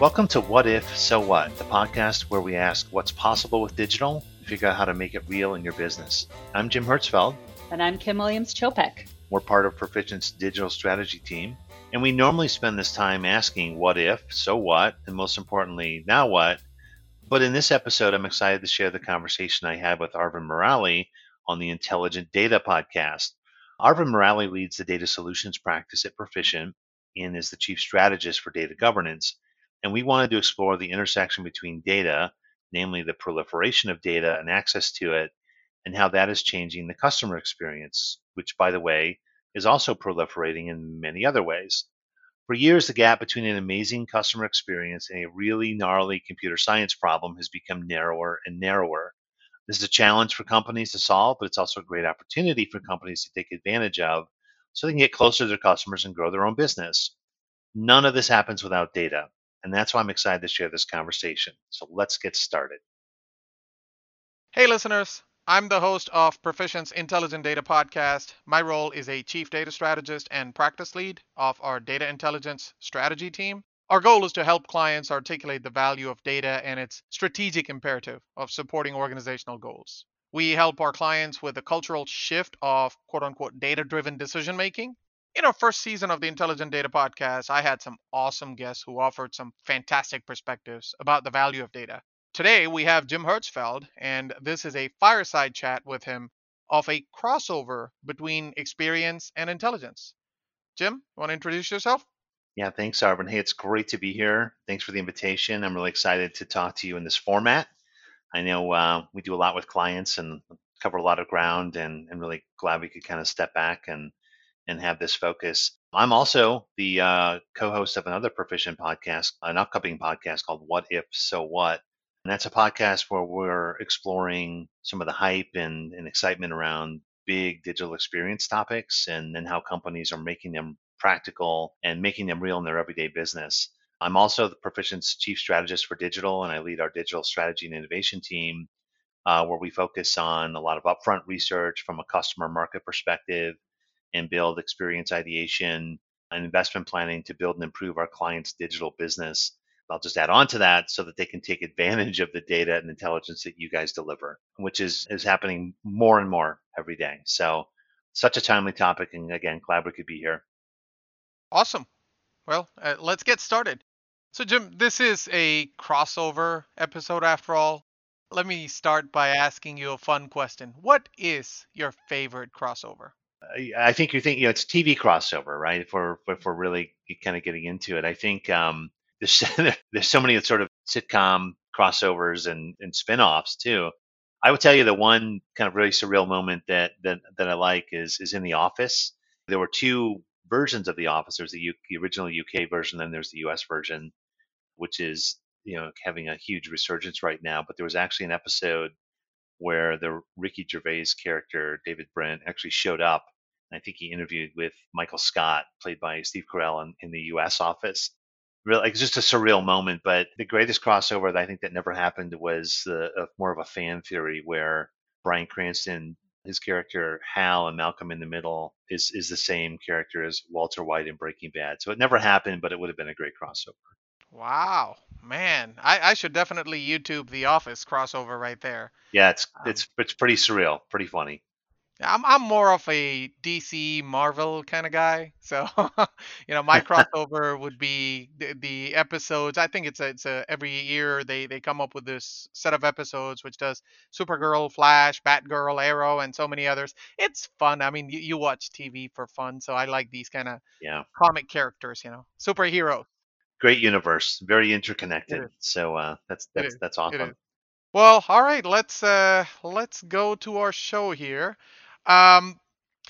Welcome to What If, So What, the podcast where we ask what's possible with digital and figure out how to make it real in your business. I'm Jim Hertzfeld. And I'm Kim Williams Chopek. We're part of Perficient's digital strategy team. And we normally spend this time asking what if, so what, and most importantly, now what. But in this episode, I'm excited to share the conversation I had with Arvin Murali on the Intelligent Data podcast. Arvin Murali leads the data solutions practice at Perficient and is the chief strategist for data governance. And we wanted to explore the intersection between data, namely the proliferation of data and access to it, and how that is changing the customer experience, which, by the way, is also proliferating in many other ways. For years, the gap between an amazing customer experience and a really gnarly computer science problem has become narrower and narrower. This is a challenge for companies to solve, but it's also a great opportunity for companies to take advantage of so they can get closer to their customers and grow their own business. None of this happens without data. And that's why I'm excited to share this conversation. So let's get started. Hey, listeners. I'm the host of Perficient's Intelligent Data Podcast. My role is a chief data strategist and practice lead of our data intelligence strategy team. Our goal is to help clients articulate the value of data and its strategic imperative of supporting organizational goals. We help our clients with the cultural shift of quote unquote data driven decision making in our first season of the Intelligent Data Podcast, I had some awesome guests who offered some fantastic perspectives about the value of data. Today, we have Jim Hertzfeld, and this is a fireside chat with him of a crossover between experience and intelligence. Jim, want to introduce yourself? Yeah, thanks, Arvin. Hey, it's great to be here. Thanks for the invitation. I'm really excited to talk to you in this format. I know uh, we do a lot with clients and cover a lot of ground, and, and really glad we could kind of step back and and have this focus. I'm also the uh, co-host of another Perficient podcast, an upcoming podcast called "What If So What," and that's a podcast where we're exploring some of the hype and, and excitement around big digital experience topics, and then how companies are making them practical and making them real in their everyday business. I'm also the Perficient's chief strategist for digital, and I lead our digital strategy and innovation team, uh, where we focus on a lot of upfront research from a customer market perspective and build experience ideation and investment planning to build and improve our clients' digital business. I'll just add on to that so that they can take advantage of the data and intelligence that you guys deliver, which is, is happening more and more every day. So, such a timely topic. And again, glad we could be here. Awesome. Well, uh, let's get started. So, Jim, this is a crossover episode after all. Let me start by asking you a fun question. What is your favorite crossover? I think you're thinking, you know, it's TV crossover, right? If we're if we're really kind of getting into it, I think um, there's there's so many sort of sitcom crossovers and and spinoffs too. I would tell you the one kind of really surreal moment that that that I like is is in The Office. There were two versions of The Office. There's the, U, the original UK version, then there's the US version, which is you know having a huge resurgence right now. But there was actually an episode where the Ricky Gervais character, David Brent, actually showed up. I think he interviewed with Michael Scott, played by Steve Carell in, in the U.S. office. Really, like just a surreal moment. But the greatest crossover that I think that never happened was uh, more of a fan theory where Bryan Cranston, his character Hal and Malcolm in the Middle, is is the same character as Walter White in Breaking Bad. So it never happened, but it would have been a great crossover. Wow, man, I, I should definitely YouTube The Office crossover right there. Yeah, it's um, it's it's pretty surreal, pretty funny. I'm I'm more of a DC Marvel kind of guy, so you know my crossover would be the, the, episodes. I think it's a, it's a every year they they come up with this set of episodes which does Supergirl, Flash, Batgirl, Arrow, and so many others. It's fun. I mean, you, you watch TV for fun, so I like these kind of yeah comic characters, you know, superheroes great universe, very interconnected. So uh, that's that's that's awesome. Well, all right, let's uh, let's go to our show here. Um,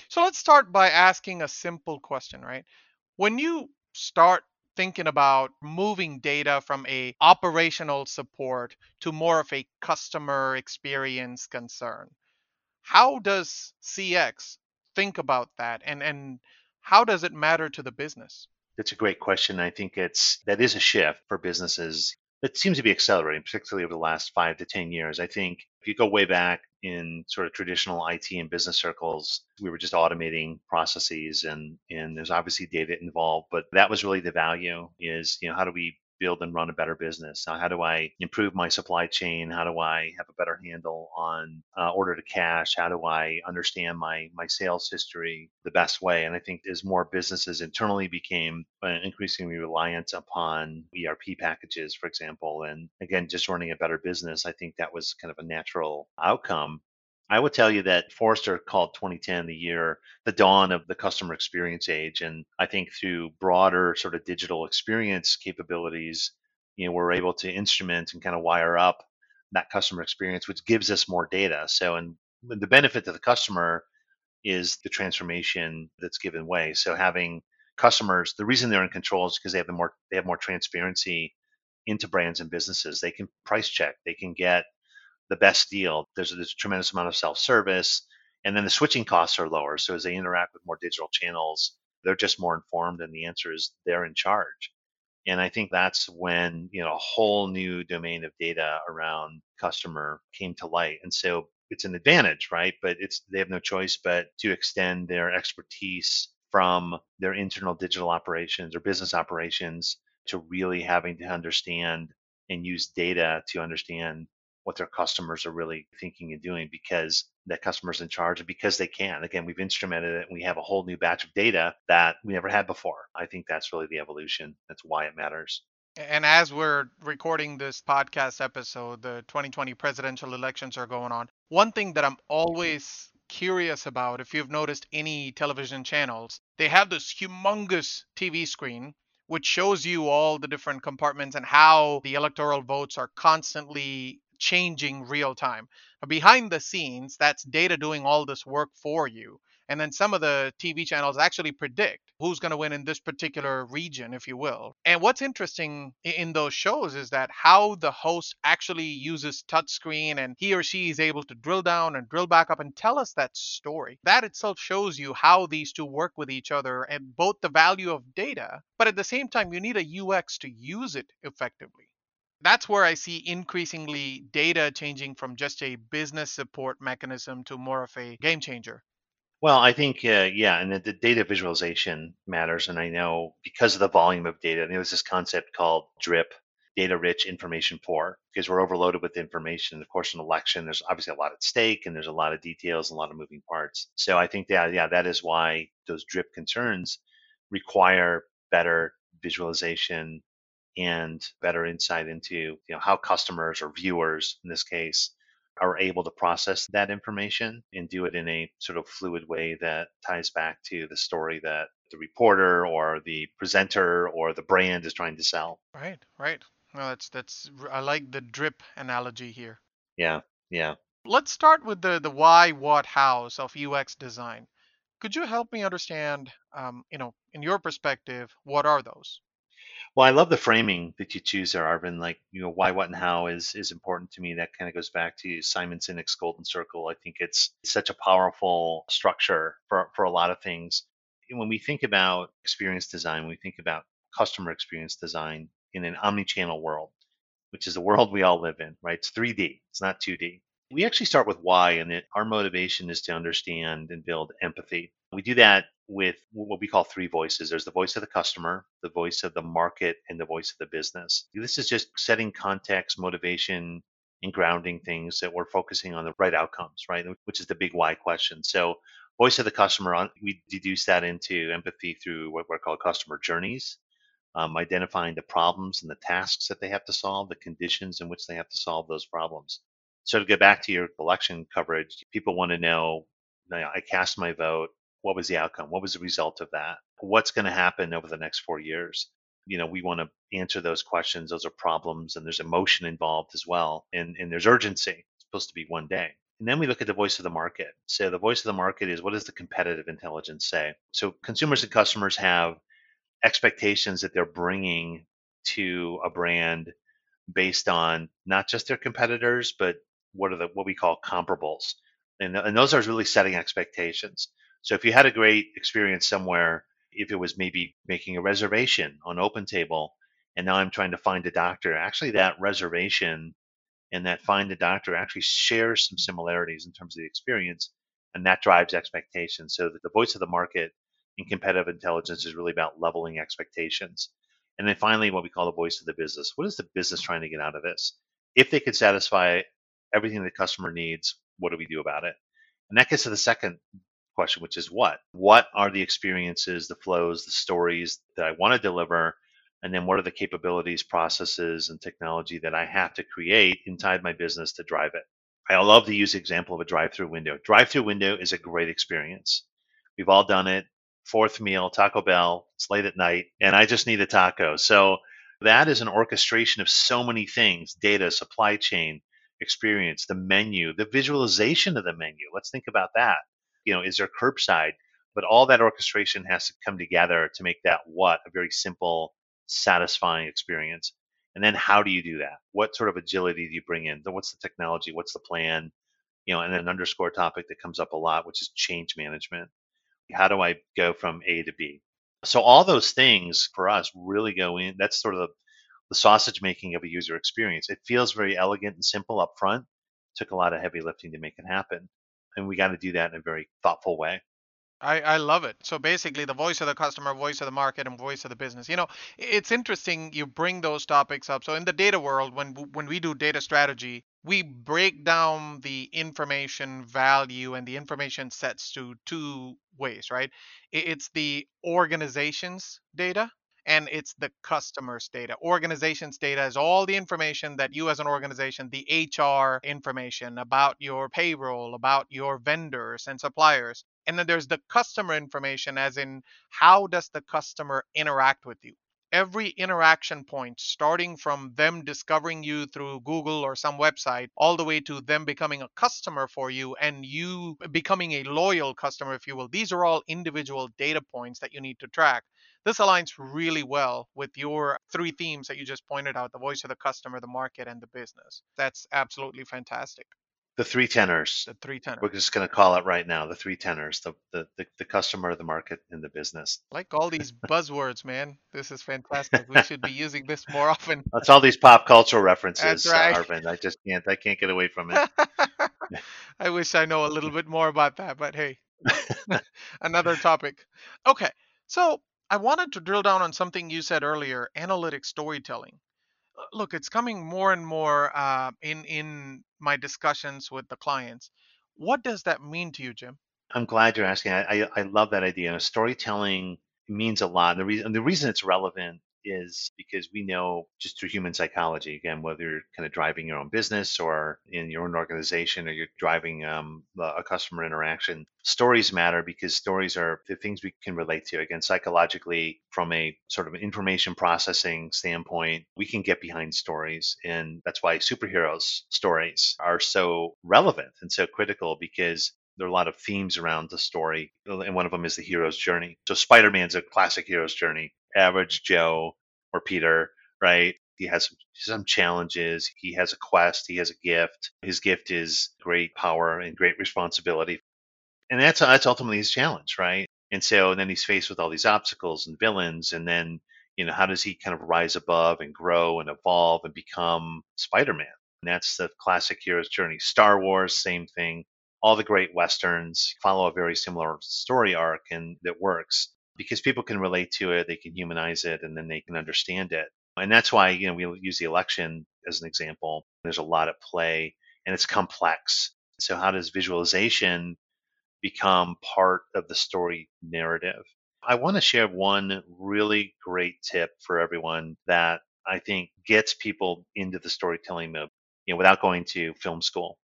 so let's start by asking a simple question, right? When you start thinking about moving data from a operational support to more of a customer experience concern, how does CX think about that, and and how does it matter to the business? That's a great question. I think it's that is a shift for businesses that seems to be accelerating, particularly over the last five to 10 years. I think if you go way back in sort of traditional IT and business circles, we were just automating processes and, and there's obviously data involved, but that was really the value is, you know, how do we build and run a better business? How, do I improve my supply chain? How do I have a better handle on uh, order to cash? How do I understand my my sales history the best way? And I think as more businesses internally became uh, increasingly reliant upon ERP packages, for example, and again just running a better business, I think that was kind of a natural outcome. I would tell you that Forrester called 2010 the year, the dawn of the customer experience age. And I think through broader sort of digital experience capabilities, you know, we're able to instrument and kind of wire up that customer experience, which gives us more data. So, and the benefit to the customer is the transformation that's given way. So having customers, the reason they're in control is because they have the more they have more transparency into brands and businesses. They can price check, they can get the best deal. There's a, there's a tremendous amount of self service, and then the switching costs are lower. So as they interact with more digital channels, they're just more informed, and the answer is they're in charge. And I think that's when you know a whole new domain of data around customer came to light. And so it's an advantage, right? But it's they have no choice but to extend their expertise from their internal digital operations or business operations to really having to understand and use data to understand what their customers are really thinking and doing because that customer's in charge and because they can. Again, we've instrumented it and we have a whole new batch of data that we never had before. I think that's really the evolution. That's why it matters. And as we're recording this podcast episode, the 2020 presidential elections are going on. One thing that I'm always curious about, if you've noticed any television channels, they have this humongous TV screen which shows you all the different compartments and how the electoral votes are constantly changing real time. behind the scenes, that's data doing all this work for you. And then some of the TV channels actually predict who's going to win in this particular region, if you will. And what's interesting in those shows is that how the host actually uses touchscreen and he or she is able to drill down and drill back up and tell us that story. That itself shows you how these two work with each other and both the value of data, but at the same time, you need a UX to use it effectively that's where I see increasingly data changing from just a business support mechanism to more of a game changer. Well, I think, uh, yeah, and the, the, data visualization matters. And I know because of the volume of data, there was this concept called DRIP, data rich, information poor, because we're overloaded with information. Of course, an election, there's obviously a lot at stake and there's a lot of details, and a lot of moving parts. So I think that, yeah, that is why those DRIP concerns require better visualization and better insight into you know how customers or viewers in this case are able to process that information and do it in a sort of fluid way that ties back to the story that the reporter or the presenter or the brand is trying to sell. Right, right. Well, that's that's I like the drip analogy here. Yeah, yeah. Let's start with the the why, what, hows of UX design. Could you help me understand, um, you know, in your perspective, what are those? Well, I love the framing that you choose there, Arvin. Like, you know, why, what, and how is is important to me. That kind of goes back to Simon Sinek's Golden Circle. I think it's such a powerful structure for for a lot of things. When we think about experience design, we think about customer experience design in an omni-channel world, which is the world we all live in, right? It's 3D. It's not 2D. We actually start with why, and our motivation is to understand and build empathy. We do that with what we call three voices there's the voice of the customer, the voice of the market, and the voice of the business. This is just setting context, motivation, and grounding things that we're focusing on the right outcomes, right? Which is the big why question. So, voice of the customer, we deduce that into empathy through what we're called customer journeys. Um, identifying the problems and the tasks that they have to solve, the conditions in which they have to solve those problems. So to get back to your election coverage, people want to know, I cast my vote. What was the outcome? What was the result of that? What's going to happen over the next four years? You know, we want to answer those questions. Those are problems, and there's emotion involved as well, and and there's urgency. It's supposed to be one day. And then we look at the voice of the market. So the voice of the market is what does the competitive intelligence say? So consumers and customers have expectations that they're bringing to a brand based on not just their competitors, but what are the what we call comparables, and and those are really setting expectations. So if you had a great experience somewhere, if it was maybe making a reservation on OpenTable, and now I'm trying to find a doctor, actually that reservation and that find a doctor actually shares some similarities in terms of the experience, and that drives expectations. So that the voice of the market in competitive intelligence is really about leveling expectations. And then finally, what we call the voice of the business. What is the business trying to get out of this? If they could satisfy everything the customer needs, what do we do about it? And that gets to the second question, which is what? What are the experiences, the flows, the stories that I want to deliver? And then what are the capabilities, processes, and technology that I have to create inside my business to drive it? I love to use the example of a drive through window. Drive through window is a great experience. We've all done it. Fourth meal, Taco Bell, it's late at night, and I just need a taco. So that is an orchestration of so many things data, supply chain, experience, the menu, the visualization of the menu. Let's think about that. You know, is there curbside? But all that orchestration has to come together to make that what a very simple, satisfying experience. And then how do you do that? What sort of agility do you bring in? Then What's the technology? What's the plan? You know, and an underscore topic that comes up a lot, which is change management. How do I go from A to B? So all those things for us really go in. That's sort of the, the sausage making of a user experience. It feels very elegant and simple up front. Took a lot of heavy lifting to make it happen. And we got to do that in a very thoughtful way. I, I love it. So basically, the voice of the customer, voice of the market, and voice of the business. You know, it's interesting you bring those topics up. So in the data world, when when we do data strategy, we break down the information value and the information sets to two ways, right? It's the organization's data and it's the customer's data. Organization's data is all the information that you as an organization, the HR information about your payroll, about your vendors and suppliers. And then there's the customer information, as in how does the customer interact with you? Every interaction point, starting from them discovering you through Google or some website, all the way to them becoming a customer for you and you becoming a loyal customer, if you will, these are all individual data points that you need to track. This aligns really well with your three themes that you just pointed out the voice of the customer, the market, and the business. That's absolutely fantastic. The three tenors. The three tenors. We're just going to call it right now the three tenors the, the, the, the customer, the market, and the business. Like all these buzzwords, man. This is fantastic. We should be using this more often. That's all these pop cultural references, That's right. Arvind. I just can't. I can't get away from it. I wish I know a little bit more about that, but hey, another topic. Okay, so I wanted to drill down on something you said earlier analytic storytelling. Uh, Look, it's coming more and more uh, in, in my discussions with the clients. What does that mean to you, Jim? I'm glad you're asking. I, I, I love that idea. Storytelling means a lot. And the reason the reason it's relevant is because we know just through human psychology, again, whether you're kind of driving your own business or in your own organization or you're driving um, a customer interaction, stories matter because stories are the things we can relate to. Again, psychologically, from a sort of information processing standpoint, we can get behind stories. And that's why superheroes stories are so relevant and so critical because there are a lot of themes around the story, and one of them is the hero's journey. So Spider Man's a classic hero's journey. Average Joe or Peter, right? He has some challenges. He has a quest. He has a gift. His gift is great power and great responsibility, and that's that's ultimately his challenge, right? And so and then he's faced with all these obstacles and villains, and then you know how does he kind of rise above and grow and evolve and become Spider-Man? And that's the classic hero's journey. Star Wars, same thing all the great westerns follow a very similar story arc and that works because people can relate to it, they can humanize it, and then they can understand it. And that's why you know we use the election as an example. There's a lot at play, and it's complex. So how does visualization become part of the story narrative? I want to share one really great tip for everyone that I think gets people into the storytelling mode, you know, without going to film school.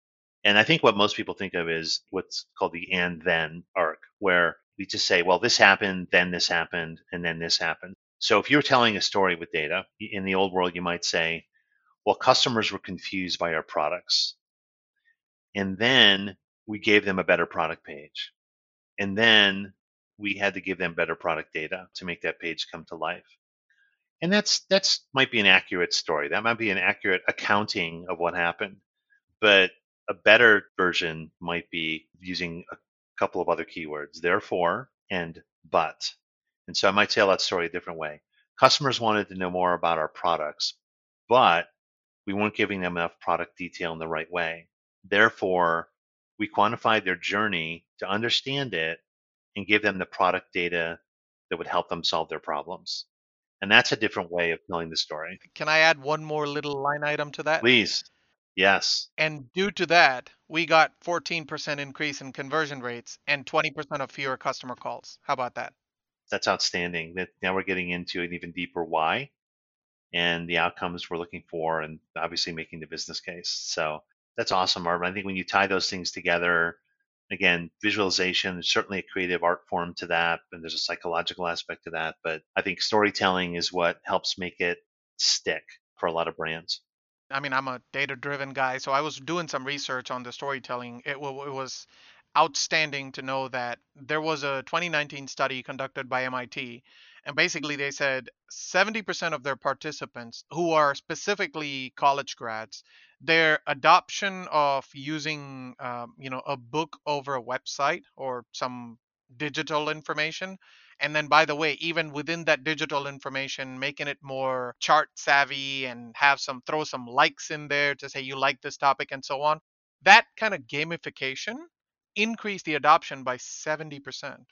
And I think what most people think of is what's called the and then arc, where we just say, well, this happened, then this happened, and then this happened. So if you're telling a story with data, in the old world, you might say, well, customers were confused by our products. And then we gave them a better product page. And then we had to give them better product data to make that page come to life. And that's that's might be an accurate story. That might be an accurate accounting of what happened. But a better version might be using a couple of other keywords, therefore and but. And so I might tell that story a different way. Customers wanted to know more about our products, but we weren't giving them enough product detail in the right way. Therefore, we quantified their journey to understand it and give them the product data that would help them solve their problems. And that's a different way of telling the story. Can I add one more little line item to that? Please. Yes. And due to that, we got 14% increase in conversion rates and 20% of fewer customer calls. How about that? That's outstanding. That now we're getting into an even deeper why and the outcomes we're looking for and obviously making the business case. So that's awesome, Marvin. I think when you tie those things together, again, visualization is certainly a creative art form to that, and there's a psychological aspect to that. But I think storytelling is what helps make it stick for a lot of brands. I mean, I'm a data driven guy, so I was doing some research on the storytelling. It, it was outstanding to know that there was a 2019 study conducted by MIT, and basically they said 70% of their participants, who are specifically college grads, their adoption of using, um, you know, a book over a website or some digital information and then, by the way, even within that digital information, making it more chart savvy and have some throw some likes in there to say you like this topic and so on. That kind of gamification increased the adoption by 70%,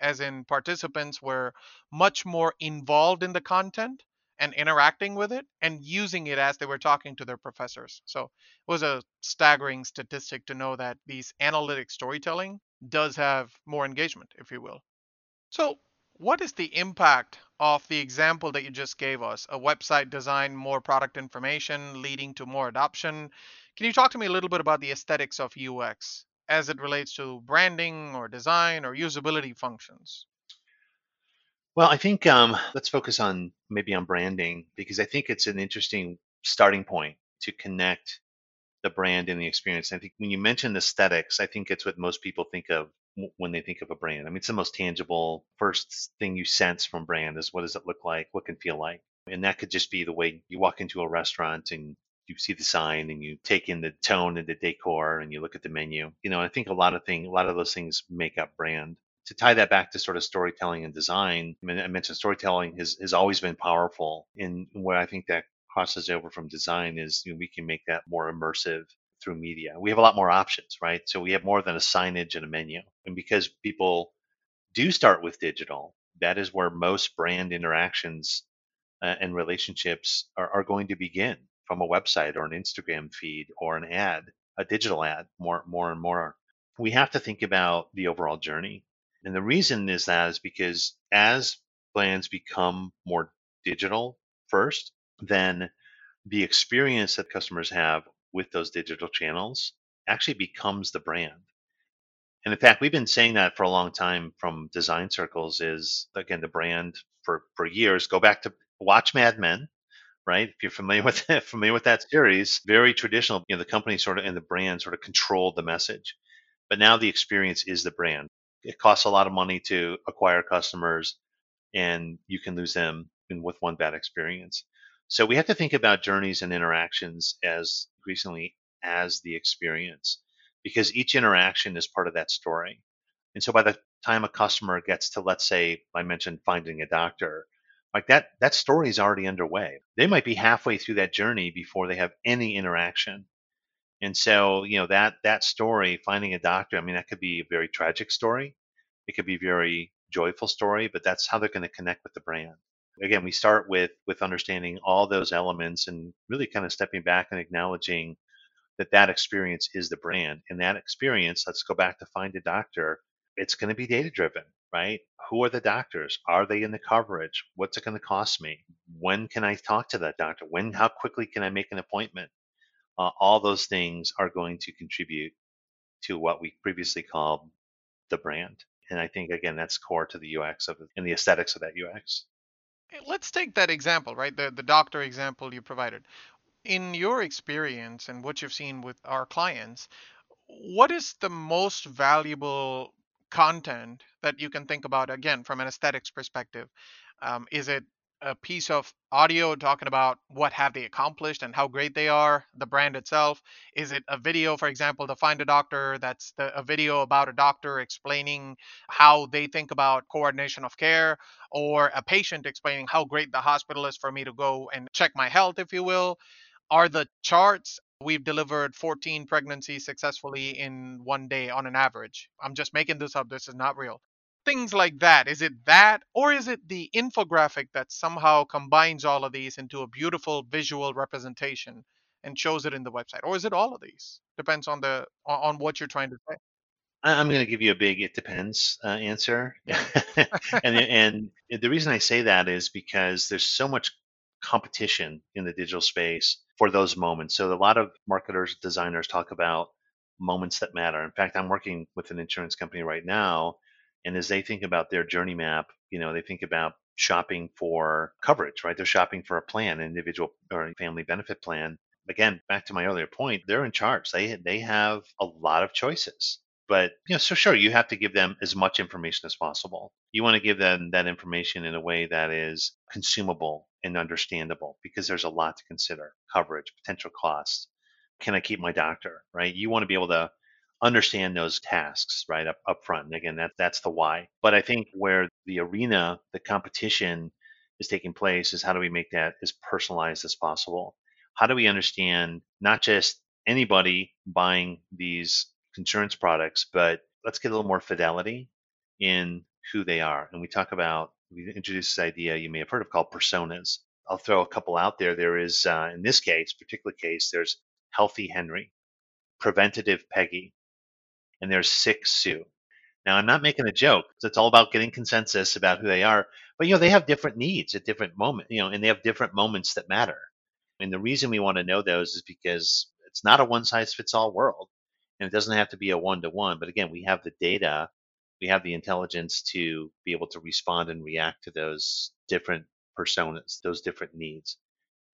as in participants were much more involved in the content and interacting with it and using it as they were talking to their professors. So it was a staggering statistic to know that these analytic storytelling does have more engagement, if you will. So, what is the impact of the example that you just gave us? A website design, more product information leading to more adoption. Can you talk to me a little bit about the aesthetics of UX as it relates to branding or design or usability functions? Well, I think um, let's focus on maybe on branding because I think it's an interesting starting point to connect the brand and the experience. I think when you mention aesthetics, I think it's what most people think of when they think of a brand. I mean, it's the most tangible first thing you sense from brand is what does it look like, what can feel like, and that could just be the way you walk into a restaurant and you see the sign and you take in the tone and the decor and you look at the menu. You know, I think a lot of thing, a lot of those things make up brand. To tie that back to sort of storytelling and design, I, mean, I mentioned storytelling has, has always been powerful. And where I think that crosses over from design is you know, we can make that more immersive through media. We have a lot more options, right? So we have more than a signage and a menu. And because people do start with digital, that is where most brand interactions uh, and relationships are, are going to begin from a website or an Instagram feed or an ad, a digital ad, more, more and more. We have to think about the overall journey. And the reason is that is because as brands become more digital first, then the experience that customers have with those digital channels actually becomes the brand. And in fact, we've been saying that for a long time from design circles is again the brand for for years. Go back to watch Mad Men, right? If you're familiar with familiar with that series, very traditional. You know, the company sort of and the brand sort of controlled the message, but now the experience is the brand. It costs a lot of money to acquire customers, and you can lose them with one bad experience. So we have to think about journeys and interactions as increasingly as the experience because each interaction is part of that story. And so by the time a customer gets to, let's say, I mentioned finding a doctor, like that, that story is already underway. They might be halfway through that journey before they have any interaction. And so, you know, that, that story, finding a doctor, I mean, that could be a very tragic story. It could be a very joyful story, but that's how they're going to connect with the brand again, we start with with understanding all those elements and really kind of stepping back and acknowledging that that experience is the brand. And that experience, let's go back to find a doctor. It's going to be data driven, right? Who are the doctors? Are they in the coverage? What's it going to cost me? When can I talk to that doctor? When? How quickly can I make an appointment? Uh, all those things are going to contribute to what we previously called the brand. And I think again that's core to the UX of and the aesthetics of that UX let's take that example, right? The the doctor example you provided. In your experience and what you've seen with our clients, what is the most valuable content that you can think about again from an aesthetics perspective? Um, is it a piece of audio talking about what have they accomplished and how great they are the brand itself? Is it a video for example to find a doctor that's the, a video about a doctor explaining how they think about coordination of care? Or a patient explaining how great the hospital is for me to go and check my health if you will? Are the charts we've delivered 14 pregnancies successfully in one day on an average. I'm just making this up this is not real things like that. Is it that, or is it the infographic that somehow combines all of these into a beautiful visual representation and shows it in the website, or is it all of these? Depends on the on what you're trying to say. I'm going to give you a big "it depends" uh, answer, and and the reason I say that is because there's so much competition in the digital space for those moments. So a lot of marketers, designers talk about moments that matter. In fact, I'm working with an insurance company right now, and as they think about their journey map, you know, they think about shopping for coverage, right? They're shopping for a plan, an individual or family benefit plan. Again, back to my earlier point, they're in charge. They they have a lot of choices. But you know, so sure, you have to give them as much information as possible. You want to give them that information in a way that is consumable and understandable because there's a lot to consider: coverage, potential costs. Can I keep my doctor? Right? You want to be able to understand those tasks right up, up front. And again, that that's the why. But I think where the arena, the competition is taking place is how do we make that as personalized as possible? How do we understand not just anybody buying these insurance products, but let's get a little more fidelity in who they are. And we talk about, we introduced this idea you may have heard of called personas. I'll throw a couple out there. There is, uh, in this case, particular case, there's Healthy Henry, Preventative Peggy, and there's six Sue. Now, I'm not making a joke. It's all about getting consensus about who they are. But, you know, they have different needs at different moments, you know, and they have different moments that matter. And the reason we want to know those is because it's not a one size fits all world and it doesn't have to be a one to one but again we have the data we have the intelligence to be able to respond and react to those different personas those different needs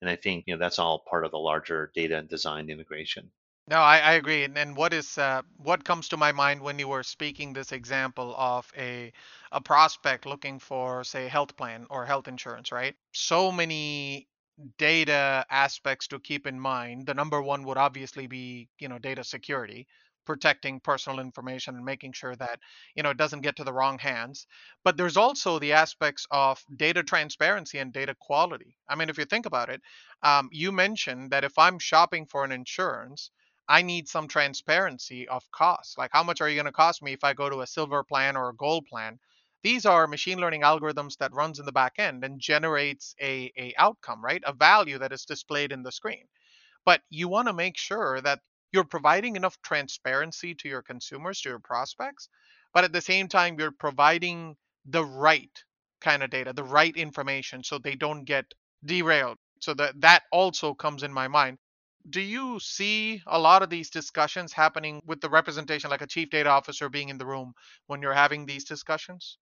and i think you know that's all part of the larger data and design integration no i, I agree and, and what is uh, what comes to my mind when you were speaking this example of a a prospect looking for say health plan or health insurance right? So many data aspects to keep in mind. The number one would obviously be you know data security protecting personal information and making sure that you know it doesn't get to the wrong hands. But there's also the aspects of data transparency and data quality. I mean if you think about it um, you mentioned that if i'm shopping for an insurance i need some transparency of costs like how much are you going to cost me if i go to a silver plan or a gold plan? These are machine learning algorithms that runs in the back end and generates a, a outcome right? A value that is displayed in the screen. But you want to make sure that you're providing enough transparency to your consumers to your prospects but at the same time you're providing the right kind of data the right information so they don't get derailed. So that that also comes in my mind do you see a lot of these discussions happening with the representation like a chief data officer being in the room when you're having these discussions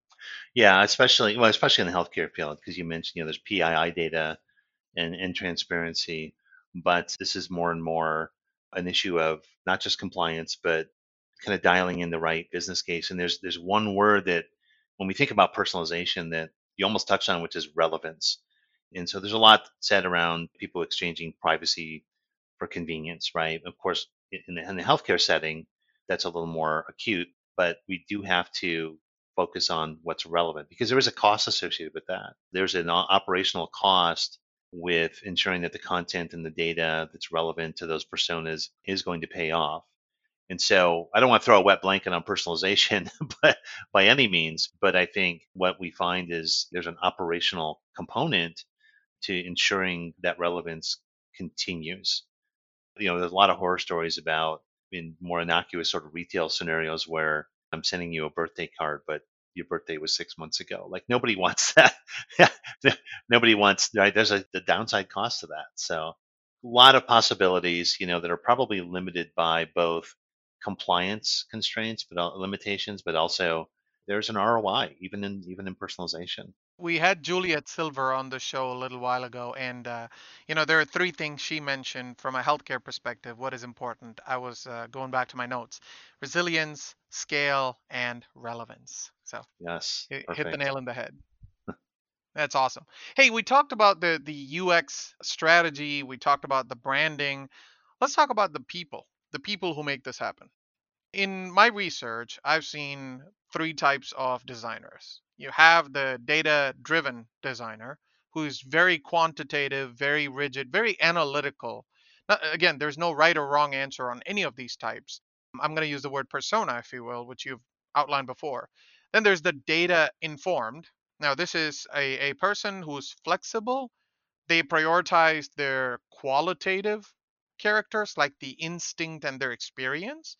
yeah, especially well, especially in the healthcare field, because you mentioned you know there's PII data and, and transparency, but this is more and more an issue of not just compliance, but kind of dialing in the right business case. And there's there's one word that when we think about personalization that you almost touched on, which is relevance. And so there's a lot said around people exchanging privacy for convenience, right? Of course, in the, in the healthcare setting, that's a little more acute, but we do have to focus on what's relevant because there is a cost associated with that. There's an operational cost with ensuring that the content and the data that's relevant to those personas is going to pay off. And so I don't want to throw a wet blanket on personalization but by any means, but I think what we find is there's an operational component to ensuring that relevance continues. You know, there's a lot of horror stories about in more innocuous sort of retail scenarios where I'm sending you a birthday card, but your birthday was six months ago. Like nobody wants that. nobody wants right. There's a the downside cost to that. So a lot of possibilities, you know, that are probably limited by both compliance constraints, but uh, limitations, but also there's an ROI even in even in personalization we had Juliet Silver on the show a little while ago, and uh, you know there are three things she mentioned from a healthcare perspective. What is important? I was uh, going back to my notes: resilience, scale, and relevance. So yes, hit, hit the nail in the head. That's awesome. Hey, we talked about the the UX strategy. We talked about the branding. Let's talk about the people, the people who make this happen. In my research, I've seen three types of designers you have the data driven designer who's very quantitative, very rigid, very analytical. Now, again, there's no right or wrong answer on any of these types. Um, I'm going to use the word persona, if you will, which you've outlined before. Then there's the data informed. Now, this is a, a person who's flexible. They prioritize their qualitative characters, like the instinct and their experience,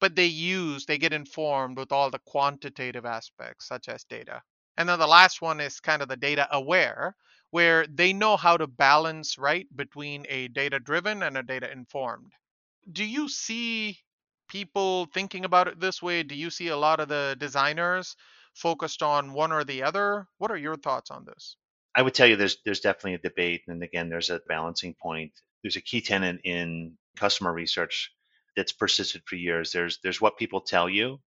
but they use, they get informed with all the quantitative aspects, such as data. And then the last one is kind of the data aware, where they know how to balance right between a data driven and a data informed. Do you see people thinking about it this way? Do you see a lot of the designers focused on one or the other? What are your thoughts on this? I would tell you there's there's definitely a debate, and again, there's a balancing point. There's a key tenet in customer research that's persisted for years. There's there's what people tell you,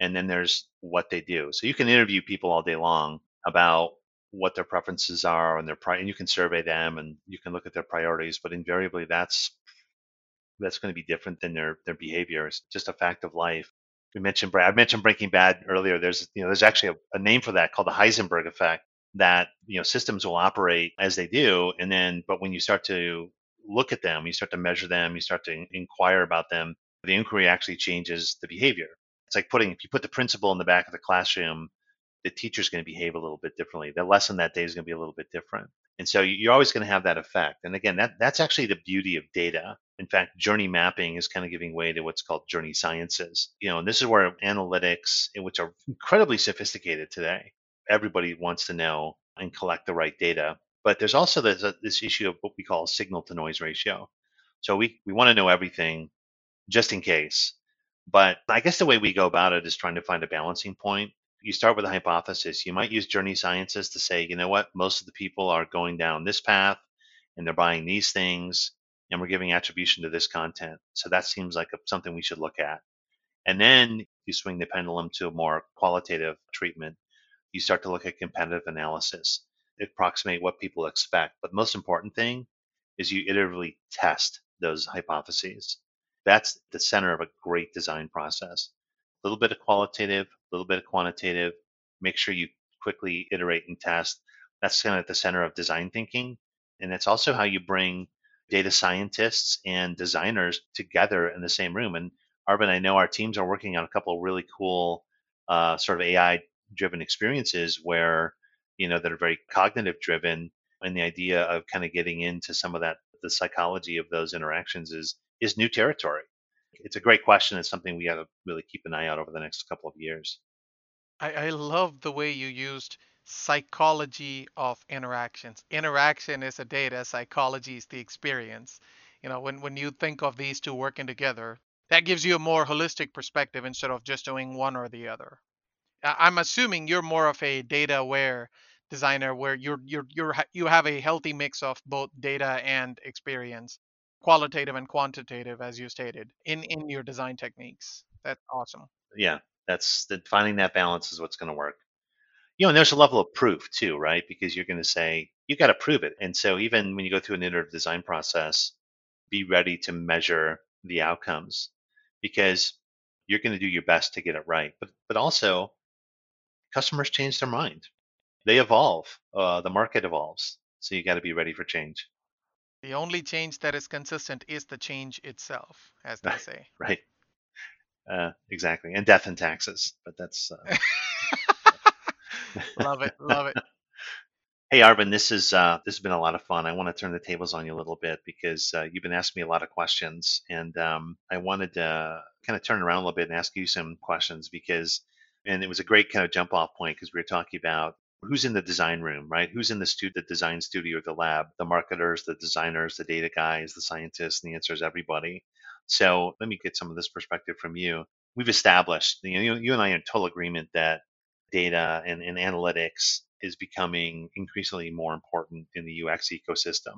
and then there's what they do. So you can interview people all day long about what their preferences are and their pri- and you can survey them and you can look at their priorities, but invariably that's that's going to be different than their their behavior. It's just a fact of life. We mentioned I mentioned Breaking Bad earlier. There's you know there's actually a, a name for that called the Heisenberg effect. That you know systems will operate as they do, and then but when you start to look at them, you start to measure them, you start to inquire about them, the inquiry actually changes the behavior. It's like putting if you put the principal in the back of the classroom, the teacher's going to behave a little bit differently. The lesson that day is going to be a little bit different. And so you're always going to have that effect. And again, that that's actually the beauty of data. In fact, journey mapping is kind of giving way to what's called journey sciences. You know, and this is where analytics, which are incredibly sophisticated today, everybody wants to know and collect the right data. But there's also this, uh, this issue of what we call signal to noise ratio. So we, we want to know everything just in case. But I guess the way we go about it is trying to find a balancing point you start with a hypothesis. You might use journey sciences to say, you know what, most of the people are going down this path and they're buying these things and we're giving attribution to this content. So that seems like a, something we should look at. And then you swing the pendulum to a more qualitative treatment. You start to look at competitive analysis, approximate what people expect. But most important thing is you iteratively test those hypotheses. That's the center of a great design process. A little bit of qualitative, a little bit of quantitative. Make sure you quickly iterate and test. That's kind of at the center of design thinking. And it's also how you bring data scientists and designers together in the same room. And Arvin, I know our teams are working on a couple of really cool uh, sort of AI driven experiences where, you know, that are very cognitive driven. And the idea of kind of getting into some of that, the psychology of those interactions is, is new territory it's a great question. It's something we got to really keep an eye out over the next couple of years. I, I love the way you used psychology of interactions. Interaction is a data, psychology is the experience. You know, when, when you think of these two working together, that gives you a more holistic perspective instead of just doing one or the other. I'm assuming you're more of a data aware designer where you're you're you're you have a healthy mix of both data and experience qualitative and quantitative, as you stated, in in your design techniques. That's awesome. Yeah, that's the, finding that balance is what's going to work. You know, and there's a level of proof too, right? Because you're going to say you got to prove it, and so even when you go through an iterative design process, be ready to measure the outcomes because you're going to do your best to get it right. But but also, customers change their mind. They evolve. Uh, the market evolves. So you got to be ready for change. The only change that is consistent is the change itself, as they say. right. Uh, exactly. And death and taxes, but that's. Uh... love it. Love it. Hey Arvin, this is uh, this has been a lot of fun. I want to turn the tables on you a little bit because uh, you've been asking me a lot of questions, and um, I wanted to kind of turn around a little bit and ask you some questions because, and it was a great kind of jump off point because we were talking about who's in the design room, right? Who's in the stu- the design studio or the lab? The marketers, the designers, the data guys, the scientists, and the answer is everybody. So let me get some of this perspective from you. We've established, you know, you and I are in total agreement that data and, and analytics is becoming increasingly more important in the UX ecosystem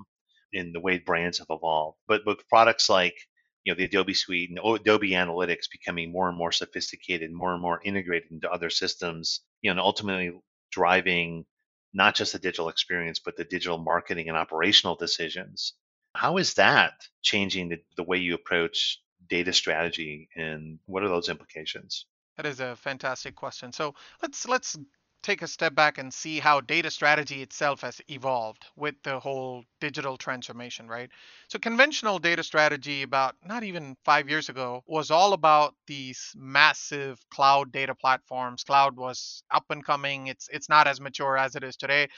in the way brands have evolved. But with products like you know the Adobe Suite and Adobe Analytics becoming more and more sophisticated, more and more integrated into other systems, you know, and ultimately driving not just the digital experience, but the digital marketing and operational decisions. How is that changing the, the way you approach data strategy and what are those implications? That is a fantastic question. So let's let's take a step back and see how data strategy itself has evolved with the whole digital transformation, right? So, conventional data strategy about not even five years ago was all about these massive cloud data platforms. Cloud was up and coming, it's, it's not as mature as it is today.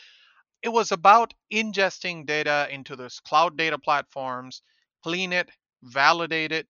It was about ingesting data into those cloud data platforms, clean it, validate it,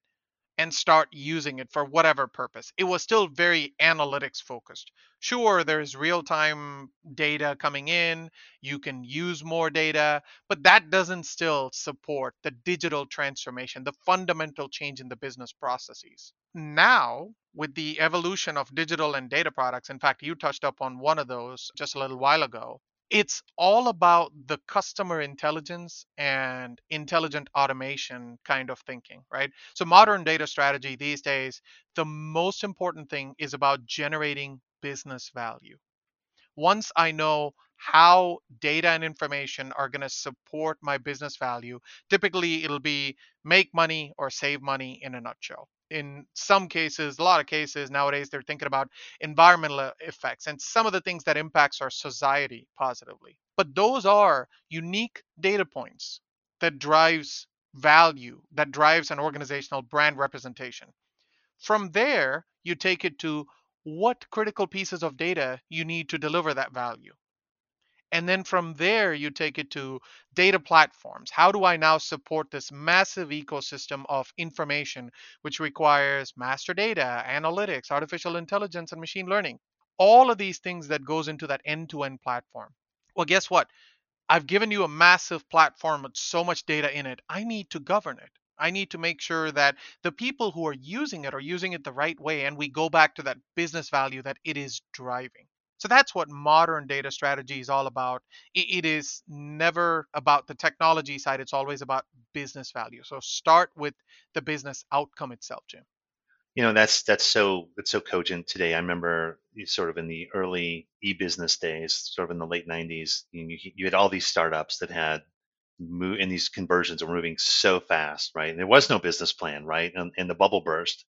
and start using it for whatever purpose. It was still very analytics focused. Sure, there's real time data coming in, you can use more data, but that doesn't still support the digital transformation, the fundamental change in the business processes. Now, with the evolution of digital and data products, in fact, you touched up on one of those just a little while ago, it's all about the customer intelligence and intelligent automation kind of thinking, right? So, modern data strategy these days, the most important thing is about generating business value. Once I know how data and information are going to support my business value, typically it'll be make money or save money in a nutshell in some cases, a lot of cases nowadays, they're thinking about environmental effects and some of the things that impacts our society positively. But those are unique data points that drives value, that drives an organizational brand representation. From there, you take it to what critical pieces of data you need to deliver that value. And then from there, you take it to data platforms. How do I now support this massive ecosystem of information, which requires master data, analytics, artificial intelligence, and machine learning? All of these things that goes into that end-to-end platform. Well, guess what? I've given you a massive platform with so much data in it. I need to govern it. I need to make sure that the people who are using it are using it the right way. And we go back to that business value that it is driving. So that's what modern data strategy is all about. It is never about the technology side, it's always about business value. So start with the business outcome itself, Jim. You know, that's that's so it's so cogent today. I remember sort of in the early e-business days, sort of in the late 90s, you, you had all these startups that had move and these conversions were moving so fast, right? And there was no business plan, right? And, and the bubble burst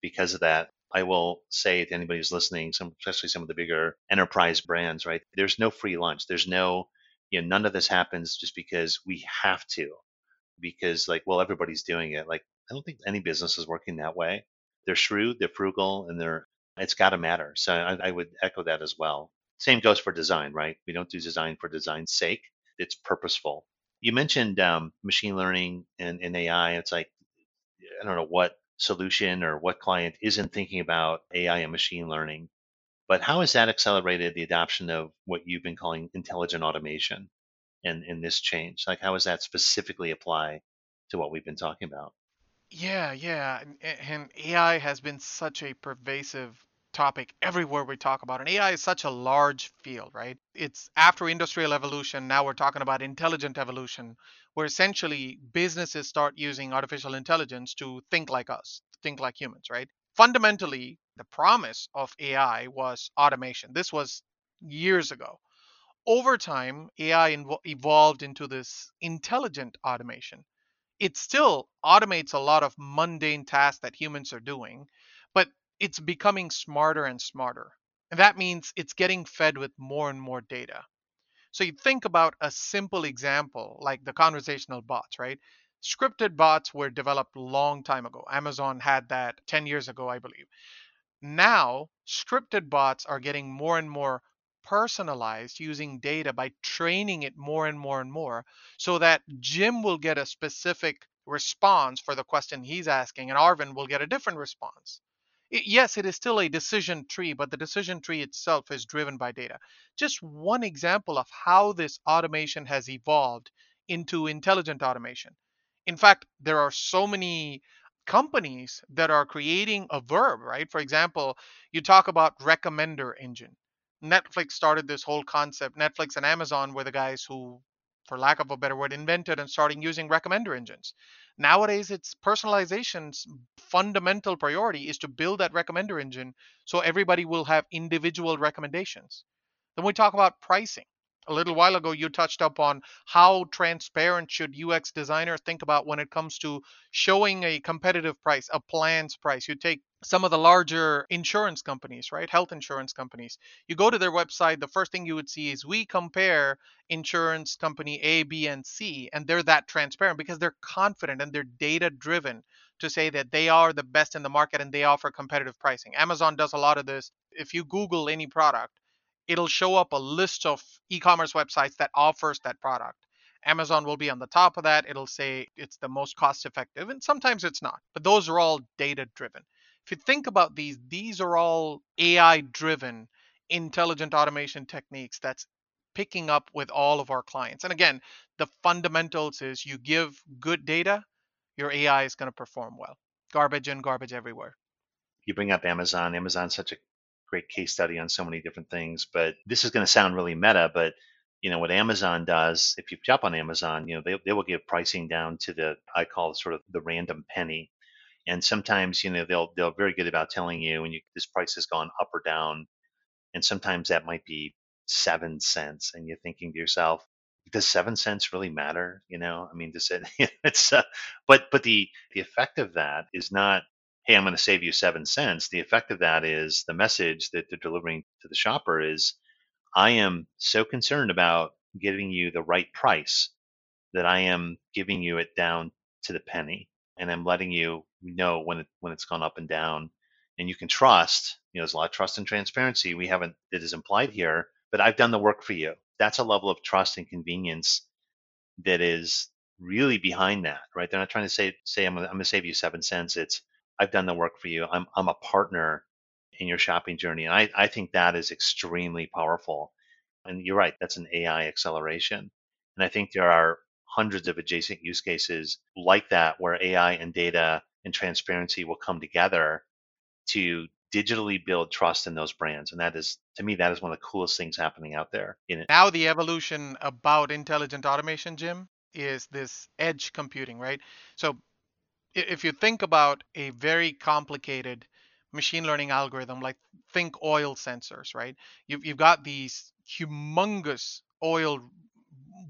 because of that. I will say to anybody who's listening, some, especially some of the bigger enterprise brands, right? There's no free lunch. There's no, you know, none of this happens just because we have to, because like, well, everybody's doing it. Like, I don't think any business is working that way. They're shrewd, they're frugal, and they're, it's got to matter. So I, I would echo that as well. Same goes for design, right? We don't do design for design's sake. It's purposeful. You mentioned um, machine learning and, and AI. It's like, I don't know what solution or what client isn't thinking about AI and machine learning. But how has that accelerated the adoption of what you've been calling intelligent automation and in this change? Like, how does that specifically apply to what we've been talking about? Yeah, yeah. And, and AI has been such a pervasive topic everywhere we talk about. And AI is such a large field, right? It's after industrial evolution, now we're talking about intelligent evolution, where essentially businesses start using artificial intelligence to think like us, think like humans, right? Fundamentally, the promise of AI was automation. This was years ago. Over time, AI evolved into this intelligent automation. It still automates a lot of mundane tasks that humans are doing, it's becoming smarter and smarter. And that means it's getting fed with more and more data. So you think about a simple example like the conversational bots, right? Scripted bots were developed long time ago. Amazon had that 10 years ago, I believe. Now, scripted bots are getting more and more personalized using data by training it more and more and more so that Jim will get a specific response for the question he's asking and Arvin will get a different response yes, it is still a decision tree, but the decision tree itself is driven by data. Just one example of how this automation has evolved into intelligent automation. In fact, there are so many companies that are creating a verb, right? For example, you talk about recommender engine. Netflix started this whole concept. Netflix and Amazon were the guys who, for lack of a better word, invented and starting using recommender engines. Nowadays, it's personalization's fundamental priority is to build that recommender engine so everybody will have individual recommendations. Then we talk about pricing. A little while ago, you touched up on how transparent should UX designer think about when it comes to showing a competitive price, a plan's price. You take some of the larger insurance companies, right? Health insurance companies. You go to their website, the first thing you would see is we compare insurance company A, B, and C, and they're that transparent because they're confident and they're data driven to say that they are the best in the market and they offer competitive pricing. Amazon does a lot of this. If you Google any product, it'll show up a list of e-commerce websites that offers that product. Amazon will be on the top of that. It'll say it's the most cost effective and sometimes it's not. But those are all data driven. If you think about these, these are all AI driven intelligent automation techniques that's picking up with all of our clients. And again, the fundamentals is you give good data, your AI is going to perform well. Garbage in, garbage everywhere. You bring up Amazon. Amazon's such a great case study on so many different things. But this is going to sound really meta, but you know what Amazon does, if you shop on Amazon, you know they, they will give pricing down to the I call it sort of the random penny. And sometimes you know they'll they're very good about telling you when you this price has gone up or down, and sometimes that might be seven cents, and you're thinking to yourself, does seven cents really matter? You know, I mean, does it? It's uh, but but the the effect of that is not hey, I'm going to save you seven cents. The effect of that is the message that they're delivering to the shopper is I am so concerned about giving you the right price that I am giving you it down to the penny and I'm letting you know when it when it's gone up and down. And you can trust, you know, there's a lot of trust and transparency. We haven't that is implied here, but I've done the work for you. That's a level of trust and convenience that is really behind that, right? They're not trying to say say I'm gonna save you seven cents. It's I've done the work for you. I'm I'm a partner in your shopping journey. And I, I think that is extremely powerful. And you're right, that's an AI acceleration. And I think there are hundreds of adjacent use cases like that where AI and data and transparency will come together to digitally build trust in those brands. And that is, to me, that is one of the coolest things happening out there. Now, the evolution about intelligent automation, Jim, is this edge computing, right? So if you think about a very complicated machine learning algorithm, like think oil sensors, right? You've, you've got these humongous oil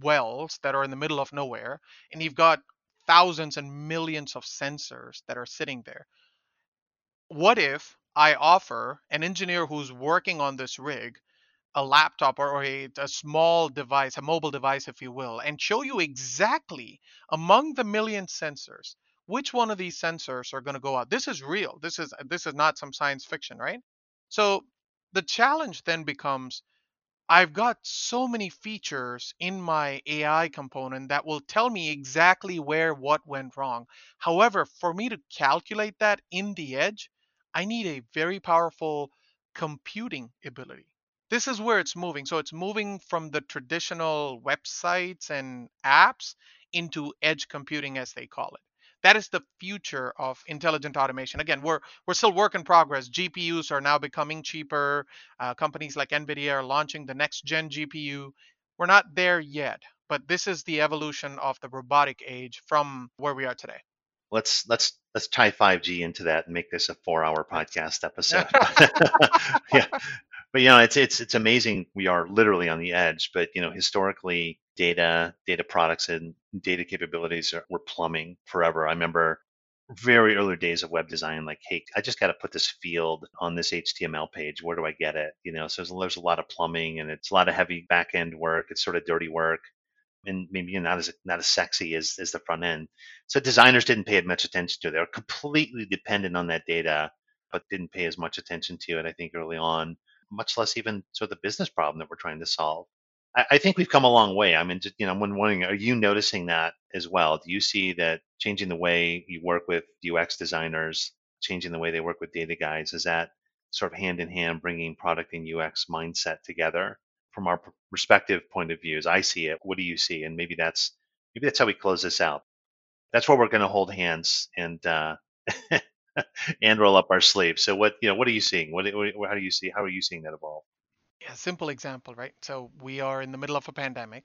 wells that are in the middle of nowhere, and you've got thousands and millions of sensors that are sitting there. What if I offer an engineer who's working on this rig a laptop or, a, a, small device, a mobile device, if you will, and show you exactly among the million sensors which one of these sensors are going to go out? This is real. This is this is not some science fiction right? So the challenge then becomes i've got so many features in my ai component that will tell me exactly where what went wrong. However for me to calculate that in the edge i need a very powerful computing ability. This is where it's moving. So it's moving from the traditional websites and apps into edge computing as they call it that is the future of intelligent automation. Again, we're we're still work in progress. GPUs are now becoming cheaper. Uh, companies like NVIDIA are launching the next gen GPU. We're not there yet, but this is the evolution of the robotic age from where we are today. Let's let's let's tie 5G into that and make this a four-hour podcast episode. yeah, but you know it's it's it's amazing we are literally on the edge but you know historically data data products and data capabilities are, were plumbing forever. I remember very early days of web design like hey i just got to put this field on this html page. Where do i get it? You know so there's, there's a lot of plumbing and it's a lot of heavy back end work. It's sort of dirty work and maybe not as not as sexy as, as the front end. So designers didn't pay much attention to it. They were completely dependent on that data but didn't pay as much attention to it i think early on much less even sort of the business problem that we're trying to solve. I, I think we've come a long way. I mean, just, you know, when wondering, are you noticing that as well? Do you see that changing the way you work with UX designers, changing the way they work with data guys, is that sort of hand in hand bringing product and UX mindset together from our respective point of views? I see it. What do you see? And maybe that's maybe that's how we close this out. That's where we're going to hold hands and uh, and roll up our sleeves. So what you know, what are you seeing? What, what how do you see how are you seeing that evolve? Yeah, simple example, right? So we are in the middle of a pandemic.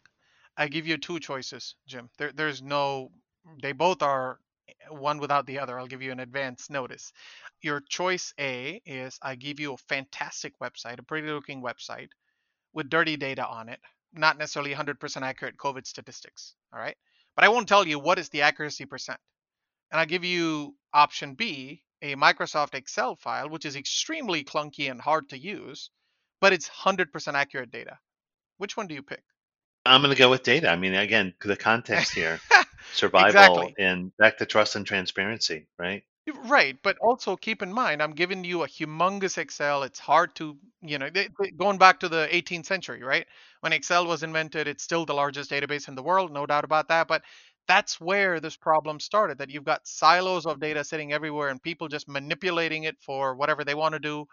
I give you two choices, Jim. There, there's no, they both are eh, one without the other. I'll give you an advance notice. Your choice A is I give you a fantastic website, a pretty looking website with dirty data on it, not necessarily 100% accurate COVID statistics. All right. But I won't tell you what is the accuracy percent. And I'll give you option B, a Microsoft Excel file, which is extremely clunky and hard to use, but it's 100% accurate data. Which one do you pick? I'm going to go with data. I mean, again, the context here, survival Exactly. and back to trust and transparency, right? Right, but also keep in mind, I'm giving you a humongous Excel. It's hard to, you know, they- they- going back to the 18th century, right? When Excel was invented, it's still the largest database in the world, no doubt about that. But that's where this problem started that you've got silos of data sitting everywhere and people just manipulating it for whatever they want to do.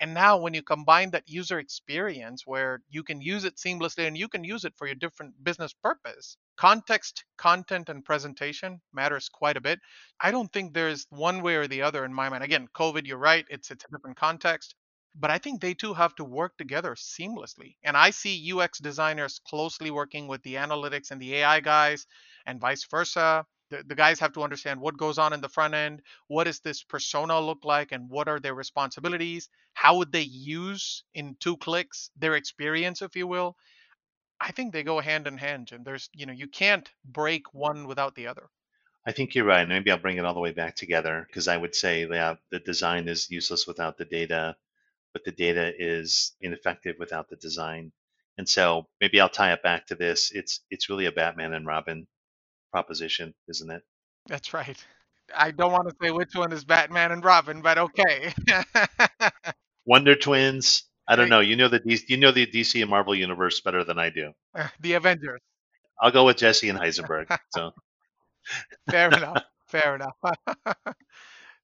And now, when you combine that user experience where you can use it seamlessly and you can use it for your different business purpose, context, content, and presentation matters quite a bit. I don't think there's one way or the other in my mind. Again, COVID, you're right, it's it's a different context, but I think they too have to work together seamlessly. And I see UX designers closely working with the analytics and the AI guys and vice versa. The, the guys have to understand what goes on in the front end, what does this persona look like and what are their responsibilities? How would they use in two clicks their experience, if you will? I think they go hand in hand, and there's, you know, you can't break one without the other. I think you're right. Maybe I'll bring it all the way back together because I would say yeah, the design is useless without the data, but the data is ineffective without the design. And so maybe I'll tie it back to this. It's it's really a Batman and Robin proposition, isn't it? That's right. I don't want to say which one is Batman and Robin, but okay. Wonder Twins. I don't know. You know the DC, you know the DC and Marvel universe better than I do. Uh, the Avengers. I'll go with Jesse and Heisenberg. So Fair enough. Fair enough.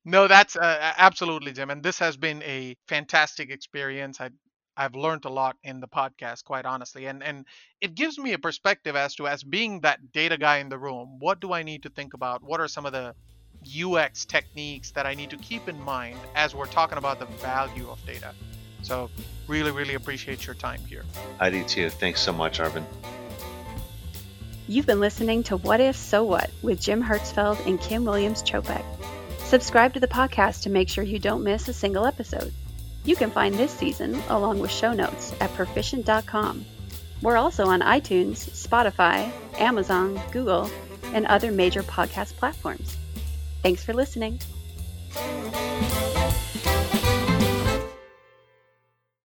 No, that's uh, absolutely, Jim. And this has been a fantastic experience. I, I've learned a lot in the podcast, quite honestly, and and it gives me a perspective as to as being that data guy in the room. What do I need to think about? What are some of the UX techniques that I need to keep in mind as we're talking about the value of data? So, really, really appreciate your time here. I do too. Thanks so much, Arvin. You've been listening to What If So What with Jim Hertzfeld and Kim Williams Chopek. Subscribe to the podcast to make sure you don't miss a single episode. You can find this season, along with show notes, at perficient.com. We're also on iTunes, Spotify, Amazon, Google, and other major podcast platforms. Thanks for listening.